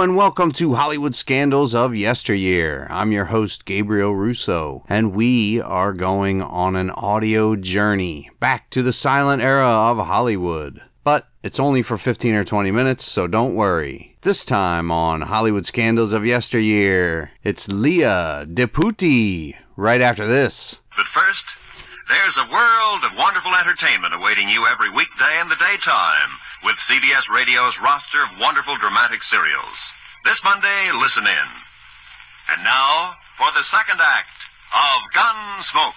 And welcome to Hollywood Scandals of Yesteryear. I'm your host, Gabriel Russo, and we are going on an audio journey back to the silent era of Hollywood. But it's only for 15 or 20 minutes, so don't worry. This time on Hollywood Scandals of Yesteryear, it's Lya de Putti right after this. But first, there's a world of wonderful entertainment awaiting you every weekday in the daytime with CBS Radio's roster of wonderful dramatic serials. This Monday, listen in. And now, for the second act of Gunsmoke.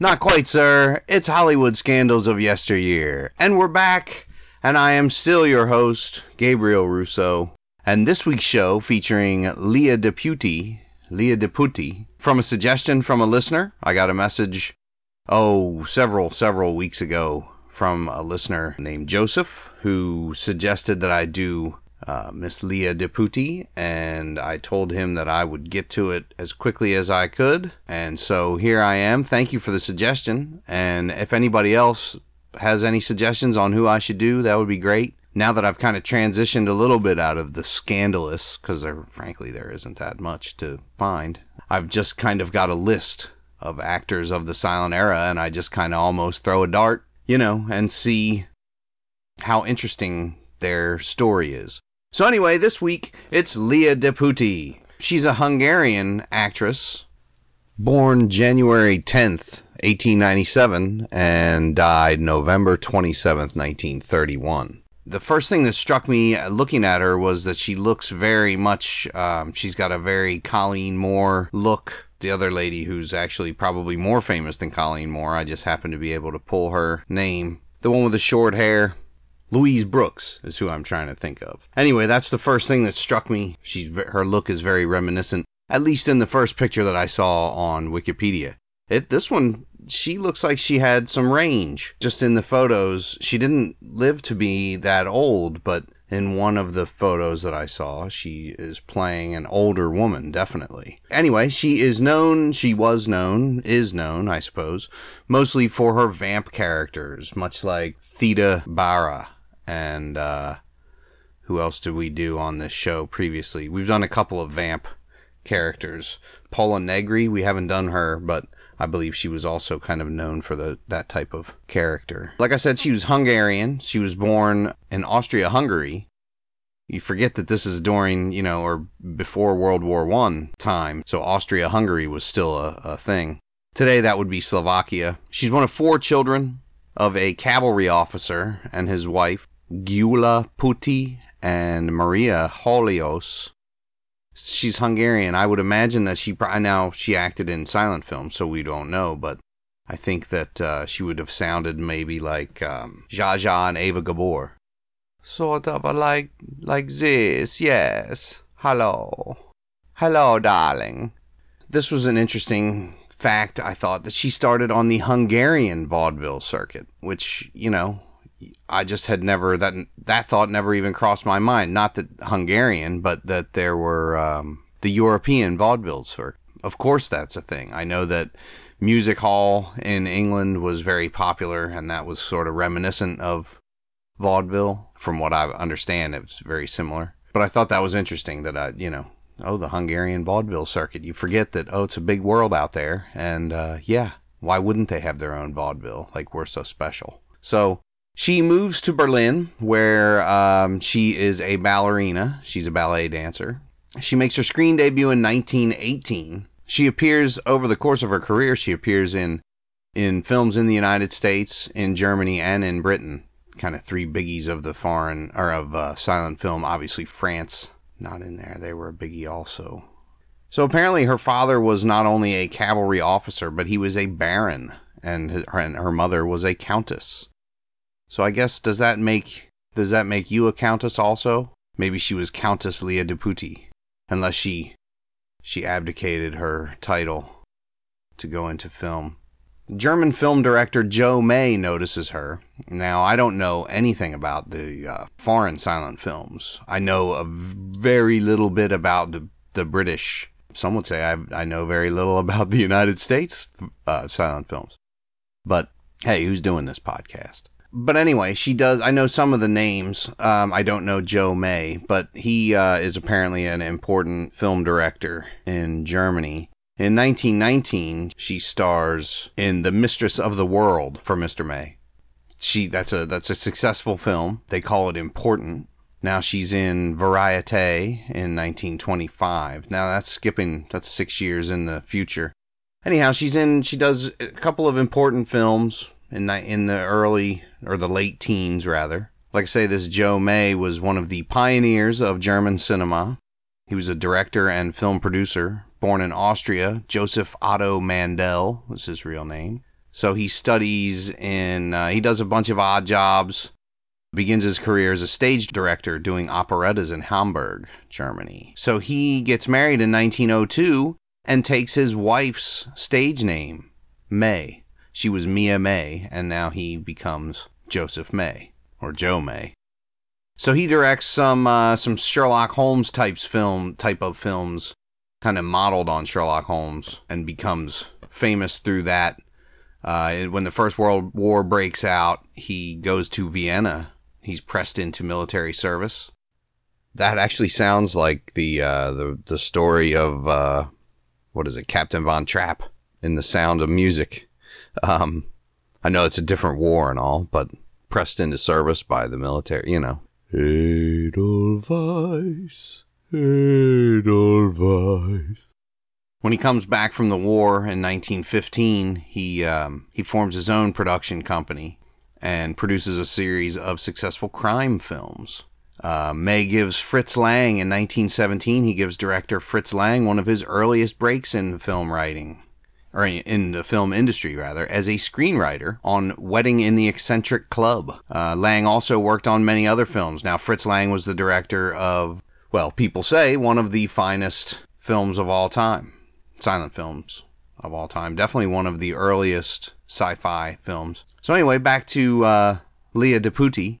Not quite, sir. It's Hollywood Scandals of Yesteryear. And we're back, and I am still your host, Gabriel Russo. And this week's show featuring Lya de Putti, Leah Deputy, from a suggestion from a listener. I got a message, oh, several, several weeks ago from a listener named Joseph who suggested that I do uh, Miss Lya de Putti, and I told him that I would get to it as quickly as I could. And so here I am. Thank you for the suggestion. And if anybody else has any suggestions on who I should do, that would be great. Now that I've kind of transitioned a little bit out of the scandalous, because there, frankly, there isn't that much to find, I've just kind of got a list of actors of the silent era, and I just kind of almost throw a dart you know, and see how interesting their story is. So, anyway, this week it's Lya de Putti. She's a Hungarian actress, born January 10th, 1897, and died November 27th, 1931. The first thing that struck me looking at her was that she looks very much, um, she's got a very Colleen Moore look the other lady who's actually probably more famous than Colleen Moore. I just happen to be able to pull her name. The one with the short hair. Louise Brooks is who I'm trying to think of. Anyway, that's the first thing that struck me. She's her look is very reminiscent, at least in the first picture that I saw on Wikipedia. It this one she looks like she had some range just in the photos. She didn't live to be that old, but in one of the photos that I saw, she is playing an older woman, definitely. Anyway, she is known, she was known, is known, I suppose, mostly for her vamp characters, much like Theda Bara and uh, who else did we do on this show previously? We've done a couple of vamp characters. Pola Negri, we haven't done her, but I believe she was also kind of known for the that type of character. Like I said, she was Hungarian. She was born in Austria-Hungary. You forget that this is during, you know, or before World War One time, so Austria-Hungary was still a, a thing. Today, that would be Slovakia. She's one of four children of a cavalry officer and his wife, Gyula Putti and Maria Holios she's Hungarian. I would imagine that she now she acted in silent films, so we don't know. But I think that uh, she would have sounded maybe like um, Zsa and Eva Gabor, sort of like like this. Yes. Hello, hello, darling. This was an interesting fact. I thought that she started on the Hungarian vaudeville circuit, which you know I just had never that that thought never even crossed my mind. Not that Hungarian, but that there were um, the European vaudevilles. Or of course, that's a thing. I know that music hall in England was very popular, and that was sort of reminiscent of vaudeville. From what I understand, it was very similar. But I thought that was interesting that I, you know, oh, the Hungarian vaudeville circuit. You forget that oh, it's a big world out there, and uh, yeah, why wouldn't they have their own vaudeville? Like we're so special. So she moves to Berlin, where um, she is a ballerina. She's a ballet dancer. She makes her screen debut in 1918. She appears over the course of her career. She appears in in films in the United States, in Germany, and in Britain. Kind of three biggies of the foreign or of uh, silent film. Obviously, France not in there. They were a biggie also. So apparently, her father was not only a cavalry officer, but he was a baron, and, his, and her mother was a countess. So I guess does that make does that make you a countess also? Maybe she was Countess Lya de Putti, unless she she abdicated her title to go into film. German film director Joe May notices her. Now, I don't know anything about the uh, foreign silent films. I know a very little bit about the, the British. Some would say I, I know very little about the United States uh, silent films. But hey, who's doing this podcast? But anyway, she does. I know some of the names. Um, I don't know Joe May, but he uh, is apparently an important film director in Germany. In 1919, she stars in The Mistress of the World for Mr. May. She that's a that's a successful film. They call it important. Now she's in Variete in 1925. Now that's skipping that's 6 years in the future. Anyhow, she's in she does a couple of important films in in the early or the late teens rather. Like I say this Joe May was one of the pioneers of German cinema. He was a director and film producer born in Austria. Joseph Otto Mandel was his real name. So he studies in, uh, he does a bunch of odd jobs. Begins his career as a stage director doing operettas in Hamburg, Germany. So he gets married in 1902 and takes his wife's stage name, May. She was Mia May, and now he becomes Joseph May, or Joe May. So he directs some uh, some Sherlock Holmes types film type of films kind of modeled on Sherlock Holmes and becomes famous through that. Uh, when the First World War breaks out, he goes to Vienna. He's pressed into military service. That actually sounds like the uh, the the story of uh, what is it, Captain Von Trapp in The Sound of Music. Um, I know it's a different war and all, but pressed into service by the military, you know. Edelweiss, Edelweiss. When he comes back from the war in 1915, he um, he forms his own production company and produces a series of successful crime films. Uh, May gives Fritz Lang in 1917. He gives director Fritz Lang one of his earliest breaks in film writing, or in the film industry rather, as a screenwriter on Wedding in the Eccentric Club. Uh, Lang also worked on many other films. Now, Fritz Lang was the director of well, people say one of the finest films of all time, silent films of all time. Definitely one of the earliest sci fi films. So, anyway, back to uh, Lya de Putti.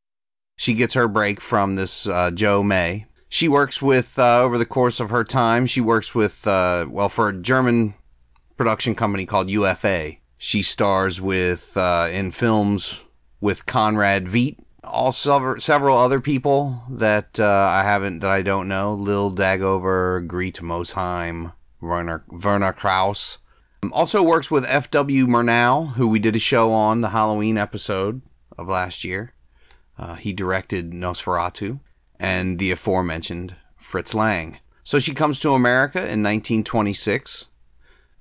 She gets her break from this uh, Joe May. She works with, uh, over the course of her time, she works with, uh, well, for a German production company called UFA. She stars with, uh, in films with Conrad Veidt, all several, several other people that uh, I haven't that I don't know. Lil Dagover, Greet Mosheim, Werner Werner Krauss. Um, also works with F.W. Murnau, who we did a show on the Halloween episode of last year. Uh, he directed Nosferatu and the aforementioned Fritz Lang. So she comes to America in 1926.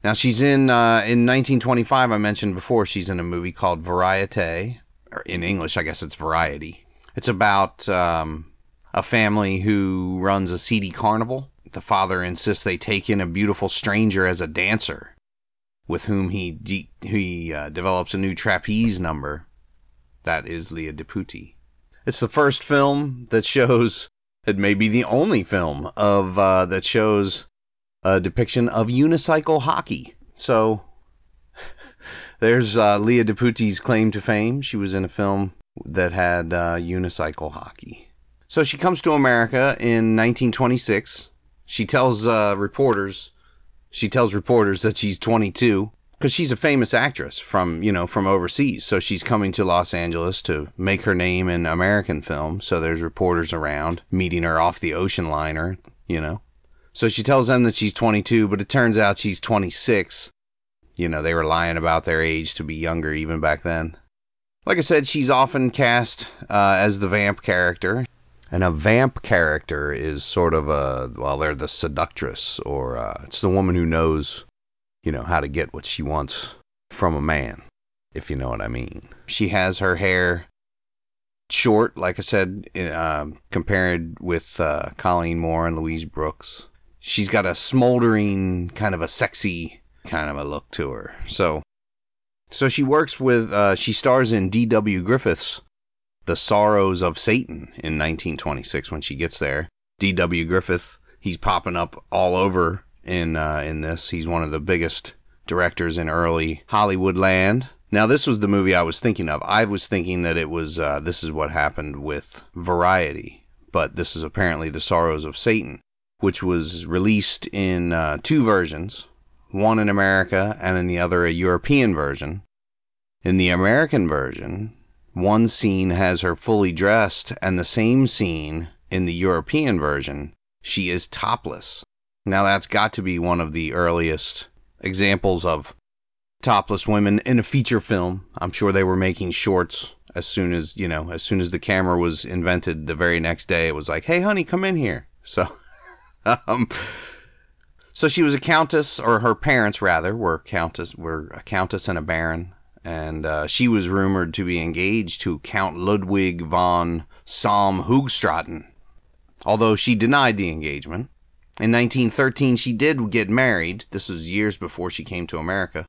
Now she's in uh, in 1925. I mentioned before she's in a movie called Variete, or in English, I guess it's Variety. It's about um, a family who runs a seedy carnival. The father insists they take in a beautiful stranger as a dancer, with whom he de- he uh, develops a new trapeze number. That is Lya de Putti. It's the first film that shows. It may be the only film of uh, that shows a depiction of unicycle hockey. So there's uh, Lya de Putti's claim to fame. She was in a film that had uh, unicycle hockey. So she comes to America in 1926. She tells uh, reporters, she tells reporters that she's 22 because she's a famous actress from you know from overseas. So she's coming to Los Angeles to make her name in American film. So there's reporters around meeting her off the ocean liner, you know. So she tells them that she's 22, but it turns out she's 26 you know, they were lying about their age to be younger even back then. Like I said, she's often cast uh, as the vamp character. And a vamp character is sort of a, well, they're the seductress, or uh, it's the woman who knows, you know, how to get what she wants from a man, if you know what I mean. She has her hair short, like I said, uh, compared with uh, Colleen Moore and Louise Brooks. She's got a smoldering, kind of a sexy kind of a look to her. So, so she works with, uh, she stars in D.W. Griffith's The Sorrows of Satan in 1926 when she gets there. D.W. Griffith, he's popping up all over in uh, in this. He's one of the biggest directors in early Hollywood land. Now, this was the movie I was thinking of. I was thinking that it was uh, this is what happened with Variety, but this is apparently The Sorrows of Satan, which was released in uh, two versions one in America and in the other a European version. In the American version, one scene has her fully dressed, and the same scene in the European version, she is topless. Now, that's got to be one of the earliest examples of topless women in a feature film. I'm sure they were making shorts as soon as, you know, as soon as the camera was invented the very next day. It was like, hey, honey, come in here. So, um, so she was a countess, or her parents rather were countess, were a countess and a baron, and uh, she was rumored to be engaged to Count Ludwig von Salm Hoogstraten, although she denied the engagement. In 1913, she did get married. This was years before she came to America.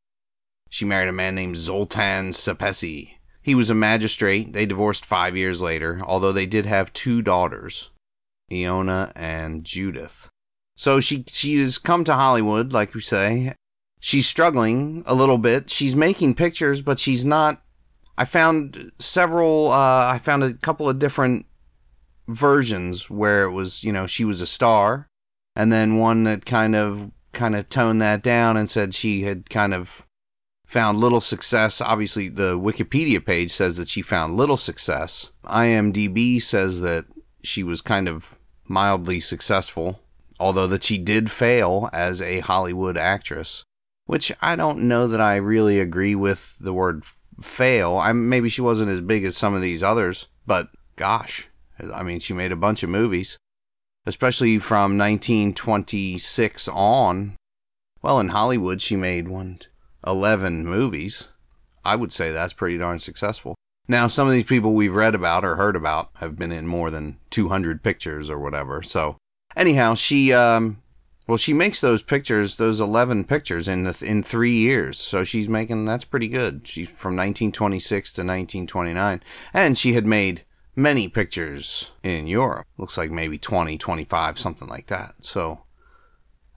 She married a man named Zoltan Szepesi. He was a magistrate. They divorced five years later, although they did have two daughters, Iona and Judith. So she she has come to Hollywood, like we say. She's struggling a little bit. She's making pictures, but she's not. I found several. Uh, I found a couple of different versions where it was, you know, she was a star, and then one that kind of kind of toned that down and said she had kind of found little success. Obviously, the Wikipedia page says that she found little success. IMDb says that she was kind of mildly successful although that she did fail as a Hollywood actress, which I don't know that I really agree with the word fail. I maybe she wasn't as big as some of these others, but gosh, I mean, she made a bunch of movies, especially from 1926 on. Well, in Hollywood, she made one, 11 movies. I would say that's pretty darn successful. Now, some of these people we've read about or heard about have been in more than 200 pictures or whatever, so anyhow, she um, well, she makes those pictures, those eleven pictures in the in three years. So she's making that's pretty good. She's from 1926 to 1929, and she had made many pictures in Europe. Looks like maybe 20, 25, something like that. So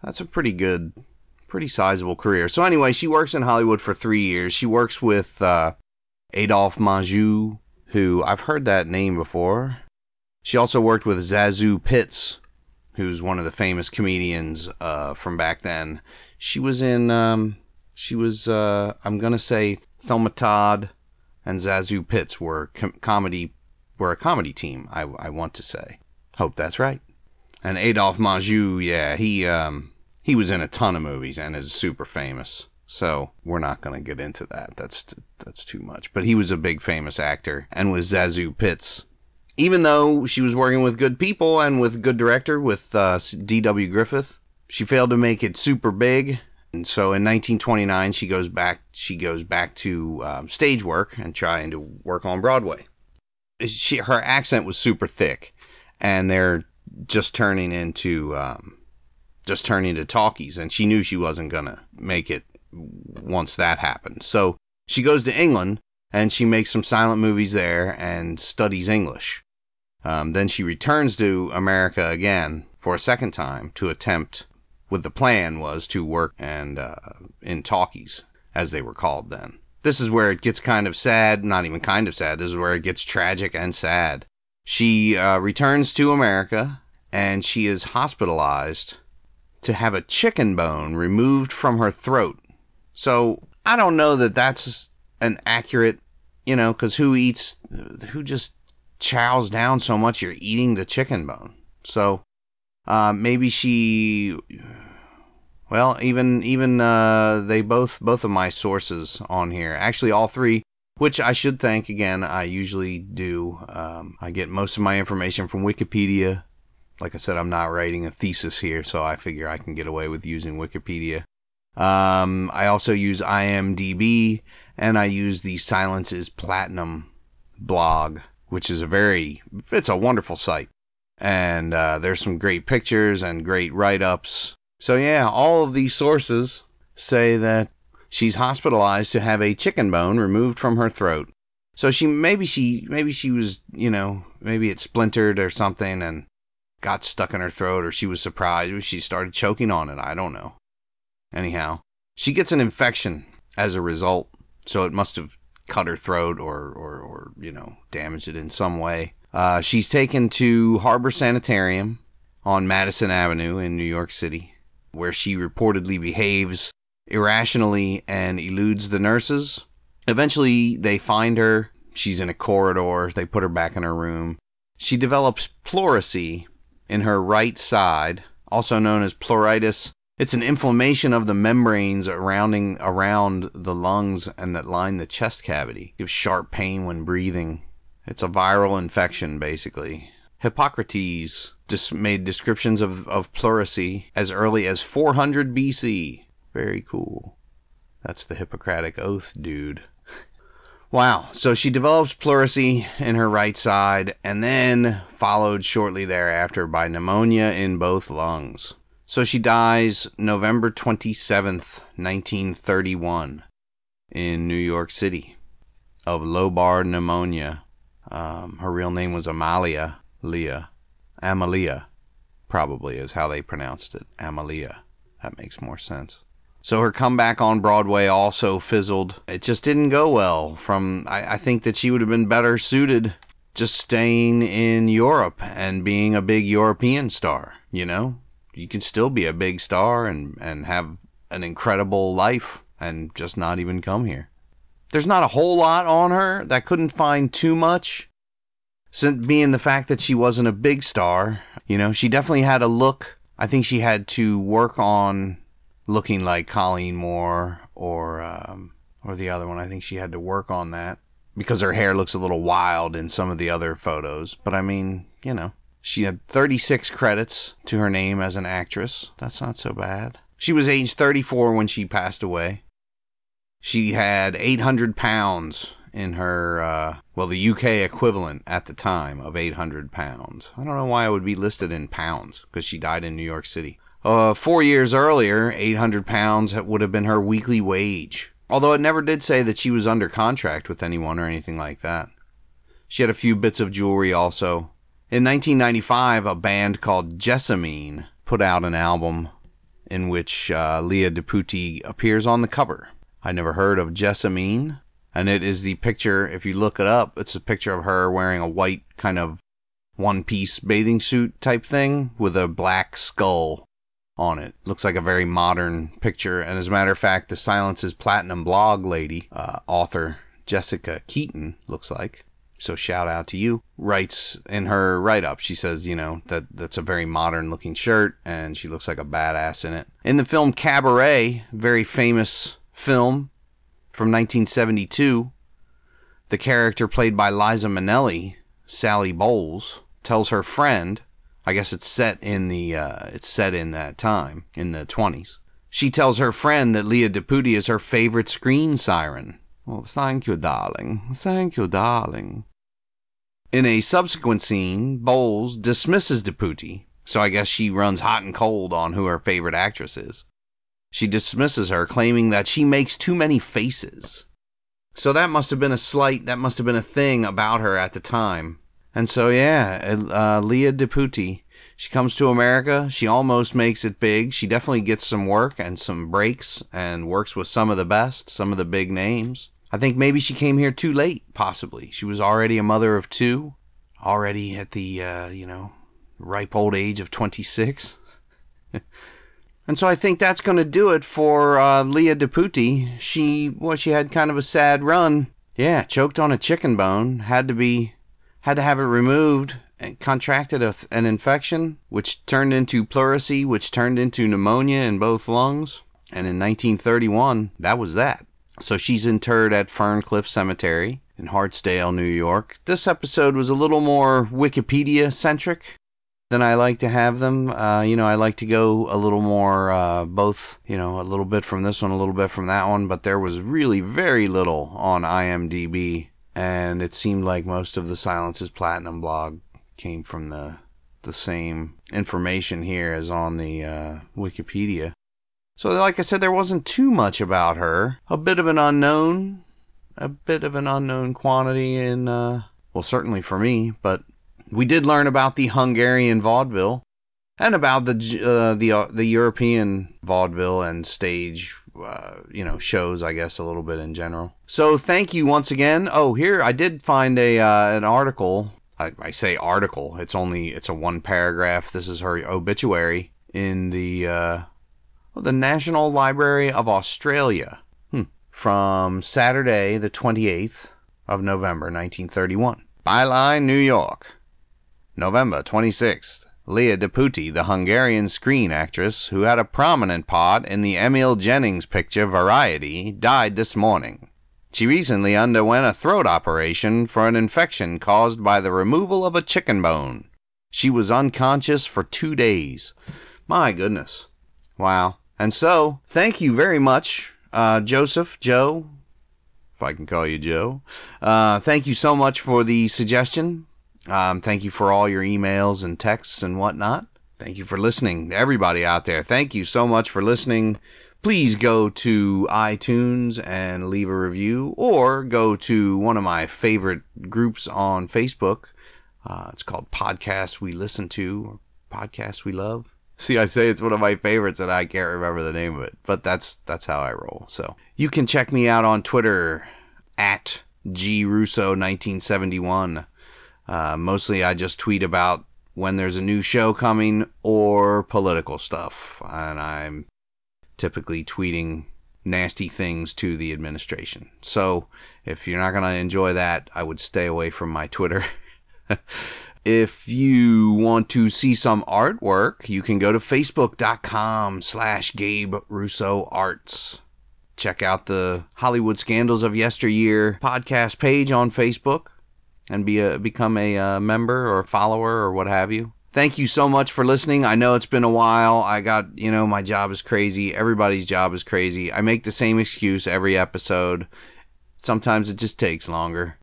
that's a pretty good, pretty sizable career. So anyway, she works in Hollywood for three years. She works with uh, Adolphe Menjou, who I've heard that name before. She also worked with ZaSu Pitts, who's one of the famous comedians uh, from back then. She was in, um, she was, uh, I'm gonna say, Thelma Todd and ZaSu Pitts were com- comedy, were a comedy team. I, I want to say. Hope that's right. And Adolphe Menjou, yeah, he, um, he was in a ton of movies and is super famous. So we're not going to get into that. That's that's too much. But he was a big famous actor and was ZaSu Pitts even though she was working with good people and with good director with uh, D.W. Griffith, she failed to make it super big. And so in 1929, she goes back. She goes back to um, stage work and trying to work on Broadway. She, her accent was super thick, and they're just turning into um, just turning into talkies. And she knew she wasn't gonna make it once that happened. So she goes to England and she makes some silent movies there and studies English. Um, then she returns to America again for a second time to attempt, what the plan was to work and uh, in talkies, as they were called then. This is where it gets kind of sad, not even kind of sad. This is where it gets tragic and sad. She uh, returns to America and she is hospitalized to have a chicken bone removed from her throat. So I don't know that that's an accurate, you know, because who eats, who just chows down so much you're eating the chicken bone. So uh, maybe she, well, even even uh, they both both of my sources on here, actually all three, which I should thank again. I usually do. Um, I get most of my information from Wikipedia. Like I said, I'm not writing a thesis here, so I figure I can get away with using Wikipedia. Um, I also use IMDb, and I use the Silences Platinum blog which is a very it's a wonderful site. And uh, there's some great pictures and great write-ups. So yeah all of these sources say that she's hospitalized to have a chicken bone removed from her throat. So she maybe she maybe she was you know maybe it splintered or something and got stuck in her throat or she was surprised she started choking on it. I don't know anyhow she gets an infection as a result so it must have cut her throat or, or, or you know, damaged it in some way. Uh, she's taken to Harbor Sanitarium on Madison Avenue in New York City, where she reportedly behaves irrationally and eludes the nurses. Eventually, they find her. she's in a corridor. They put her back in her room. She develops pleurisy in her right side, also known as pleuritis. It's an inflammation of the membranes surrounding around the lungs and that line the chest cavity. Gives sharp pain when breathing. It's a viral infection, basically. Hippocrates dis- made descriptions of, of pleurisy as early as 400 BC. Very cool. That's the Hippocratic Oath, dude. Wow. So she develops pleurisy in her right side and then followed shortly thereafter by pneumonia in both lungs. So she dies November 27th, 1931, in New York City of lobar pneumonia. Um, her real name was Amalia Leah. Amalia, probably is how they pronounced it. Amalia. That makes more sense. So her comeback on Broadway also fizzled. It just didn't go well. From I, I think that she would have been better suited just staying in Europe and being a big European star. You know, you can still be a big star and and have an incredible life and just not even come here. There's not a whole lot on her that couldn't find too much. Since being the fact that she wasn't a big star, you know, she definitely had a look. I think she had to work on looking like Colleen Moore or um, or the other one. I think she had to work on that because her hair looks a little wild in some of the other photos. But I mean, you know, she had 36 credits to her name as an actress. That's not so bad. She was age 34 when she passed away. She had 800 pounds in her, uh, well, the UK equivalent at the time of 800 pounds. I don't know why it would be listed in pounds because she died in New York City. Uh, four years earlier, 800 pounds would have been her weekly wage. Although it never did say that she was under contract with anyone or anything like that. She had a few bits of jewelry also. In 1995, a band called Jessamine put out an album in which uh, Lya de Putti appears on the cover. I never heard of Jessamine, and it is the picture, if you look it up, it's a picture of her wearing a white kind of one piece bathing suit type thing with a black skull on it. Looks like a very modern picture. And as a matter of fact, the Silence's Platinum blog lady, uh, author Jessica Keaton, looks like. So shout out to you. Writes in her write up, she says, you know, that that's a very modern looking shirt and she looks like a badass in it. In the film Cabaret, very famous film from 1972, the character played by Liza Minnelli, Sally Bowles, tells her friend I guess it's set in the uh, it's set in that time in the 20s. She tells her friend that Lya de Putti is her favorite screen siren. Well, thank you, darling. Thank you, darling. In a subsequent scene, Bowles dismisses de Putti, so I guess she runs hot and cold on who her favorite actress is. She dismisses her, claiming that she makes too many faces. So that must have been a slight, that must have been a thing about her at the time. And so, yeah, uh, Lya de Putti, she comes to America. She almost makes it big. She definitely gets some work and some breaks and works with some of the best, some of the big names. I think maybe she came here too late, possibly. She was already a mother of two, already at the, uh, you know, ripe old age of 26. and so I think that's going to do it for uh, Lya de Putti. She, well, she had kind of a sad run. Yeah, choked on a chicken bone, had to be had to have it removed and contracted a, an infection, which turned into pleurisy, which turned into pneumonia in both lungs. And in 1931, that was that. So she's interred at Ferncliff Cemetery in Hartsdale, New York. This episode was a little more Wikipedia centric than I like to have them. Uh, you know, I like to go a little more, uh, both, you know, a little bit from this one, a little bit from that one, but there was really very little on IMDb and it seemed like most of the Silence's Platinum blog came from the the same information here as on the uh, Wikipedia. So, like I said, there wasn't too much about her. A bit of an unknown, a bit of an unknown quantity in, uh, well, certainly for me. But we did learn about the Hungarian vaudeville and about the uh, the uh, the European vaudeville and stage uh, you know shows I guess a little bit in general. So thank you once again. Oh, here I did find a uh, an article. I, I, say article. It's only it's a one paragraph. This is her obituary in the uh, the National Library of Australia hmm. from Saturday the twenty eighth of November 1931. Byline, New York. November 26th. Lya de Putti, the Hungarian screen actress who had a prominent part in the Emil Jannings picture Variety, died this morning. She recently underwent a throat operation for an infection caused by the removal of a chicken bone. She was unconscious for two days. My goodness. Wow. And so, thank you very much, uh, Joseph, Joe, if I can call you Joe. Uh, thank you so much for the suggestion. Um, thank you for all your emails and texts and whatnot. Thank you for listening, everybody out there. Thank you so much for listening. Please go to iTunes and leave a review, or go to one of my favorite groups on Facebook. Uh, it's called Podcasts We Listen to, or Podcasts We Love. See, I say it's one of my favorites, and I can't remember the name of it, but that's that's how I roll. So you can check me out on Twitter at grusso1971. Uh, mostly, I just tweet about when there's a new show coming or political stuff, and I'm typically tweeting nasty things to the administration. So if you're not going to enjoy that, I would stay away from my Twitter. if you want to see some artwork, you can go to facebook.com slash Gabe Russo Arts. Check out the Hollywood Scandals of Yesteryear podcast page on Facebook and be a, become a uh, member or follower or what have you. Thank you so much for listening. I know it's been a while. I got, you know, my job is crazy. Everybody's job is crazy. I make the same excuse every episode. Sometimes it just takes longer.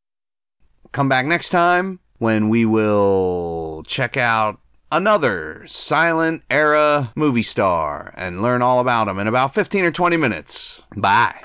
Come back next time when we will check out another silent era movie star and learn all about him in about 15 or 20 minutes. Bye.